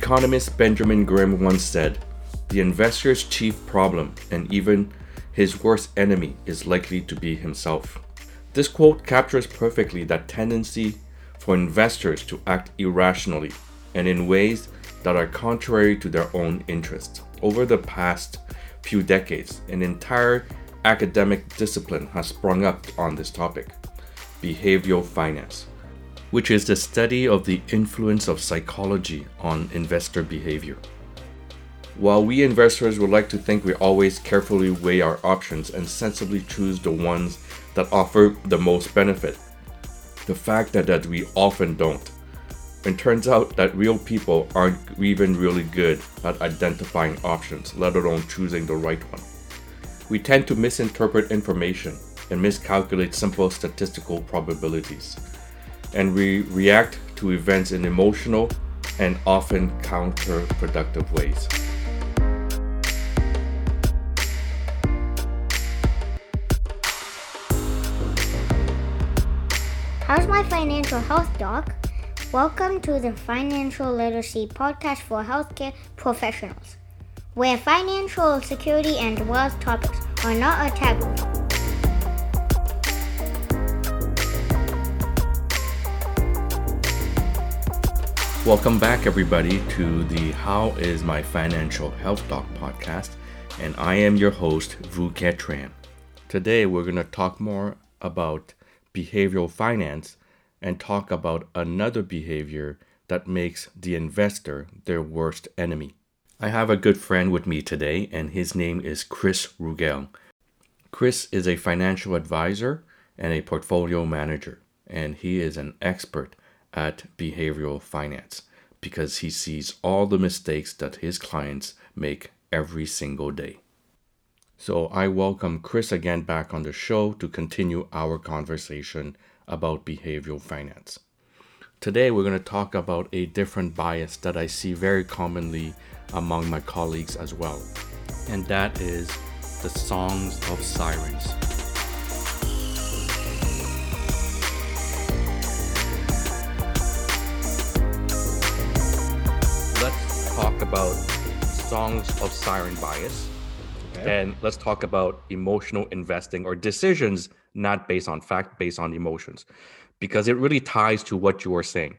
economist Benjamin Graham once said, The investor's chief problem and even his worst enemy is likely to be himself. This quote captures perfectly that tendency for investors to act irrationally and in ways that are contrary to their own interests. Over the past few decades, an entire academic discipline has sprung up on this topic behavioral finance, which is the study of the influence of psychology on investor behavior. While we investors would like to think we always carefully weigh our options and sensibly choose the ones that offer the most benefit, the fact that, that we often don't. It turns out that real people aren't even really good at identifying options, let alone choosing the right one. We tend to misinterpret information and miscalculate simple statistical probabilities, and we react to events in emotional and often counterproductive ways. How's my financial health, Doc? Welcome to the Financial Literacy Podcast for Healthcare Professionals, where financial security and wealth topics are not a taboo. Welcome back, everybody, to the How is My Financial Health Doc podcast, and I am your host, Vu Kiet Tran. Today, we're going to talk more about behavioral finance and talk about another behavior that makes the investor their worst enemy. I have a good friend with me today, and his name is Chris Rugel. Chris is a financial advisor and a portfolio manager, and he is an expert at behavioral finance because he sees all the mistakes that his clients make every single day. So I welcome Chris again back on the show to continue our conversation about behavioral finance. Today, we're going to talk about a different bias that I see very commonly among my colleagues as well, and that is the songs of sirens. About songs of siren bias Okay. And let's talk about emotional investing or decisions not based on fact, based on emotions, because it really ties to what you are saying.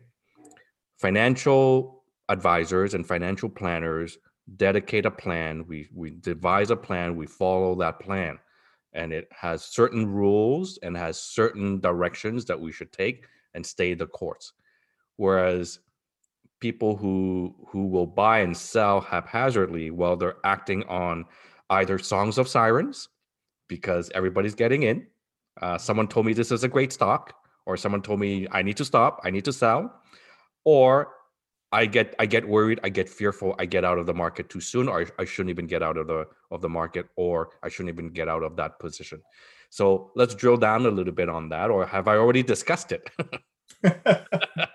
Financial advisors and financial planners dedicate a plan. We we devise a plan. We follow that plan, and it has certain rules and has certain directions that we should take and stay the course. Whereas people who who will buy and sell haphazardly, while they're acting on either songs of sirens because everybody's getting in. Uh, someone told me this is a great stock, or someone told me I need to stop, I need to sell, or I get I get worried, I get fearful, I get out of the market too soon, or I, I shouldn't even get out of the of the market, or I shouldn't even get out of that position. So let's drill down a little bit on that, or have I already discussed it?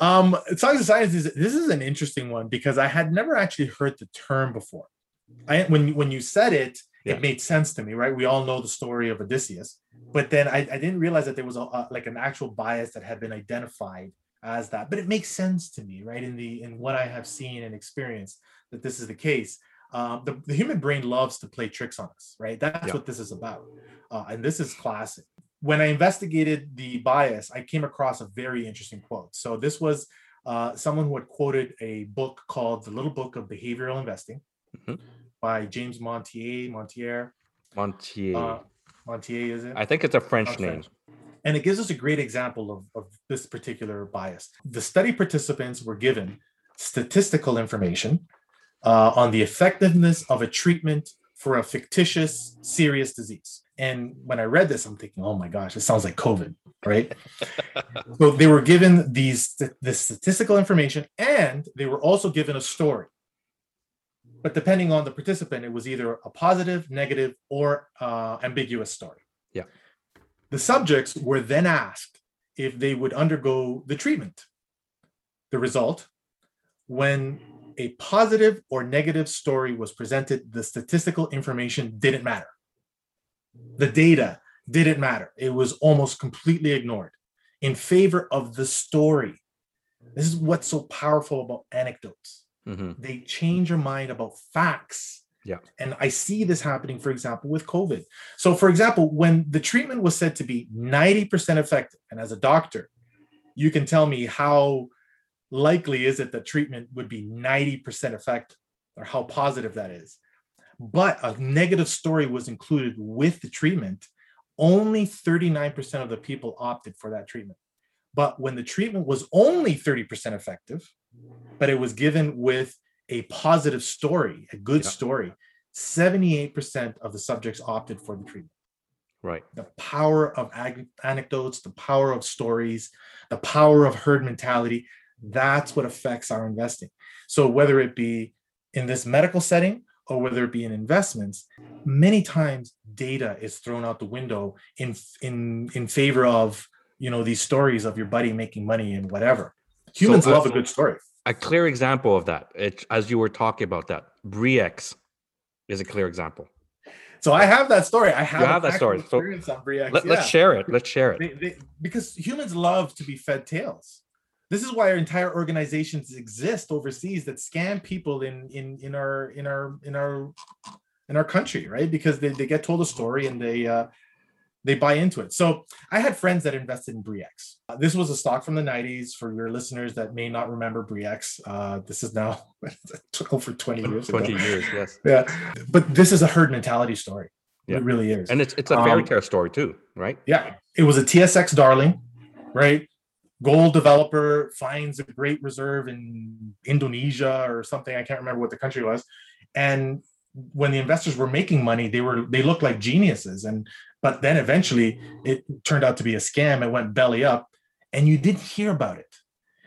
um, songs of sirens is this is an interesting one because I had never actually heard the term before. I when when you said it, yeah. it made sense to me, right? We all know the story of Odysseus, but then I, I didn't realize that there was a, a, like an actual bias that had been identified as that. But it makes sense to me, right? In the in what I have seen and experienced, that this is the case. Um, the, the human brain loves to play tricks on us, right? That's yeah. what this is about, uh, and this is classic. When I investigated the bias, I came across a very interesting quote. So this was uh, someone who had quoted a book called The Little Book of Behavioral Investing mm-hmm. by James Montier. Montier. Montier. Uh, Montier, is it? I think it's a French name. French. And it gives us a great example of, of this particular bias. The study participants were given statistical information uh, on the effectiveness of a treatment for a fictitious serious disease. And when I read this, I'm thinking, oh my gosh, it sounds like COVID, right? so they were given these this statistical information and they were also given a story but depending on the participant, it was either a positive, negative, or uh, ambiguous story. Yeah. The subjects were then asked if they would undergo the treatment. The result, when a positive or negative story was presented, the statistical information didn't matter. The data didn't matter. It was almost completely ignored in favor of the story. This is what's so powerful about anecdotes. Mm-hmm. They change your mind about facts. Yeah. And I see this happening, for example, with COVID. So, for example, when the treatment was said to be 90% effective, and as a doctor, you can tell me how likely is it that treatment would be 90% effective or how positive that is. But a negative story was included with the treatment. Only 39% of the people opted for that treatment. But when the treatment was only 30% effective, but it was given with a positive story, a good Yeah. story, 78% of the subjects opted for the treatment. Right. The power of ag- anecdotes, the power of stories, the power of herd mentality, that's what affects our investing. So, whether it be in this medical setting or whether it be in investments, many times data is thrown out the window in in in favor of you know these stories of your buddy making money and whatever. Humans uh, love a good story. A clear example of that, it, as you were talking about that, Bre-X is a clear example. So I have that story. I have, have that story. So experience on Bre-X. Let, yeah. Let's share it. Let's share it. They, they, because humans love to be fed tales. This is why our entire organizations exist overseas that scam people in in in our in our in our in our country, right? Because they, they get told a story and they uh, they buy into it. So I had friends that invested in Bre-X. Uh, this was a stock from the 90s for your listeners that may not remember Bre-X. Uh, this is now over 20 years ago. 20 years, yes. Yeah. But this is a herd mentality story. Yeah. It really is. And it's it's a fairy Um, tale story too, right? Yeah, it was a TSX darling, right? Gold developer finds a great reserve in Indonesia or something. I can't remember what the country was. And when the investors were making money, they were they looked like geniuses. And but then eventually it turned out to be a scam. It went belly up, and you didn't hear about it.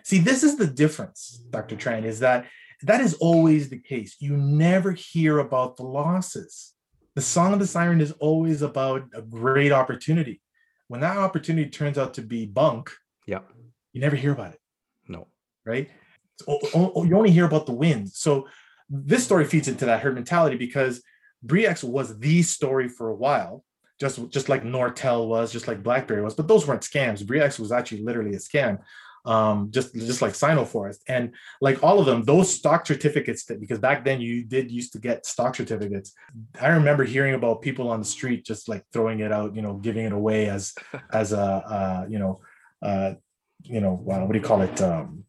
See, this is the difference, Dr. Tran, is that that is always the case. You never hear about the losses. The Song of the Siren is always about a great opportunity. When that opportunity turns out to be bunk, Yeah. you never hear about it, No. right? You only hear about the wins. So this story feeds into that herd mentality because Bre-X was the story for a while, just just like Nortel was, just like BlackBerry was, but those weren't scams. Bre-X was actually literally a scam, um, just just like Sino-Forest, and like all of them, those stock certificates that because back then you did used to get stock certificates. I remember hearing about people on the street just like throwing it out, you know, giving it away as as a uh, you know uh, you know what do you call it? Um,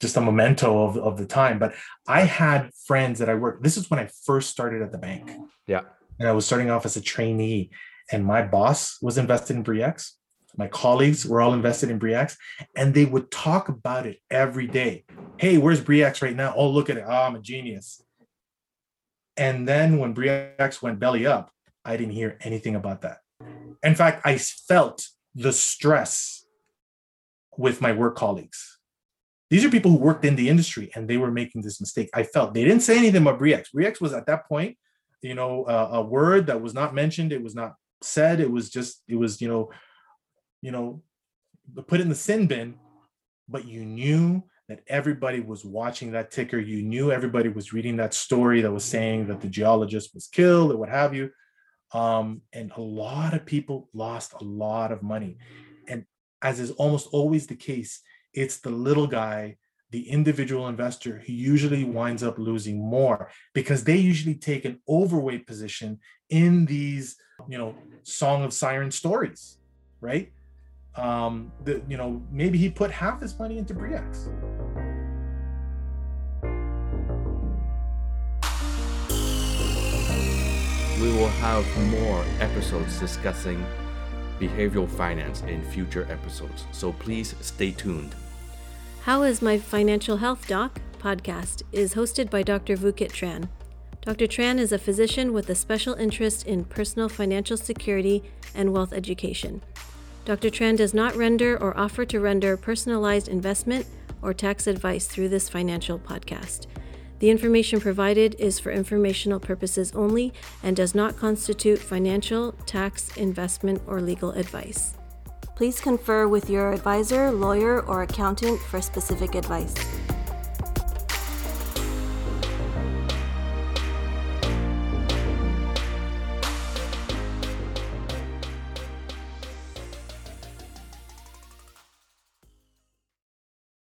just a memento of, of the time. But i had friends that i worked this is when i first started at the bank. Yeah. and i was starting off as a trainee and my boss was invested in Bre-X. my colleagues were all invested in Bre-X, and they would talk about it every day. Hey where's Bre-X right now? Oh look at it. Oh i'm a genius. And then when Bre-X went belly up i didn't hear anything about that. In fact i felt the stress with my work colleagues these are people who worked in the industry and they were making this mistake. I felt they didn't say anything about Bre-X. Bre-X was at that point, you know, uh, a word that was not mentioned. It was not said. It was just, it was, you know, you know, put in the sin bin. But you knew that everybody was watching that ticker. You knew everybody was reading that story that was saying that the geologist was killed or what have you. Um, and a lot of people lost a lot of money. As is almost always the case, it's the little guy, the individual investor who usually winds up losing more because they usually take an overweight position in these, you know, Song of Siren stories, right? Um, the, you know, maybe he put half his money into Bre-X. We will have more episodes discussing behavioral finance in future episodes, so please stay tuned. How is My Financial Health Doc podcast is hosted by Dr. Vu Kiet Tran. Dr. Tran is a physician with a special interest in personal financial security and wealth education. Dr. Tran does not render or offer to render personalized investment or tax advice through this financial podcast. The information provided is for informational purposes only and does not constitute financial, tax, investment, or legal advice. Please confer with your advisor, lawyer, or accountant for specific advice.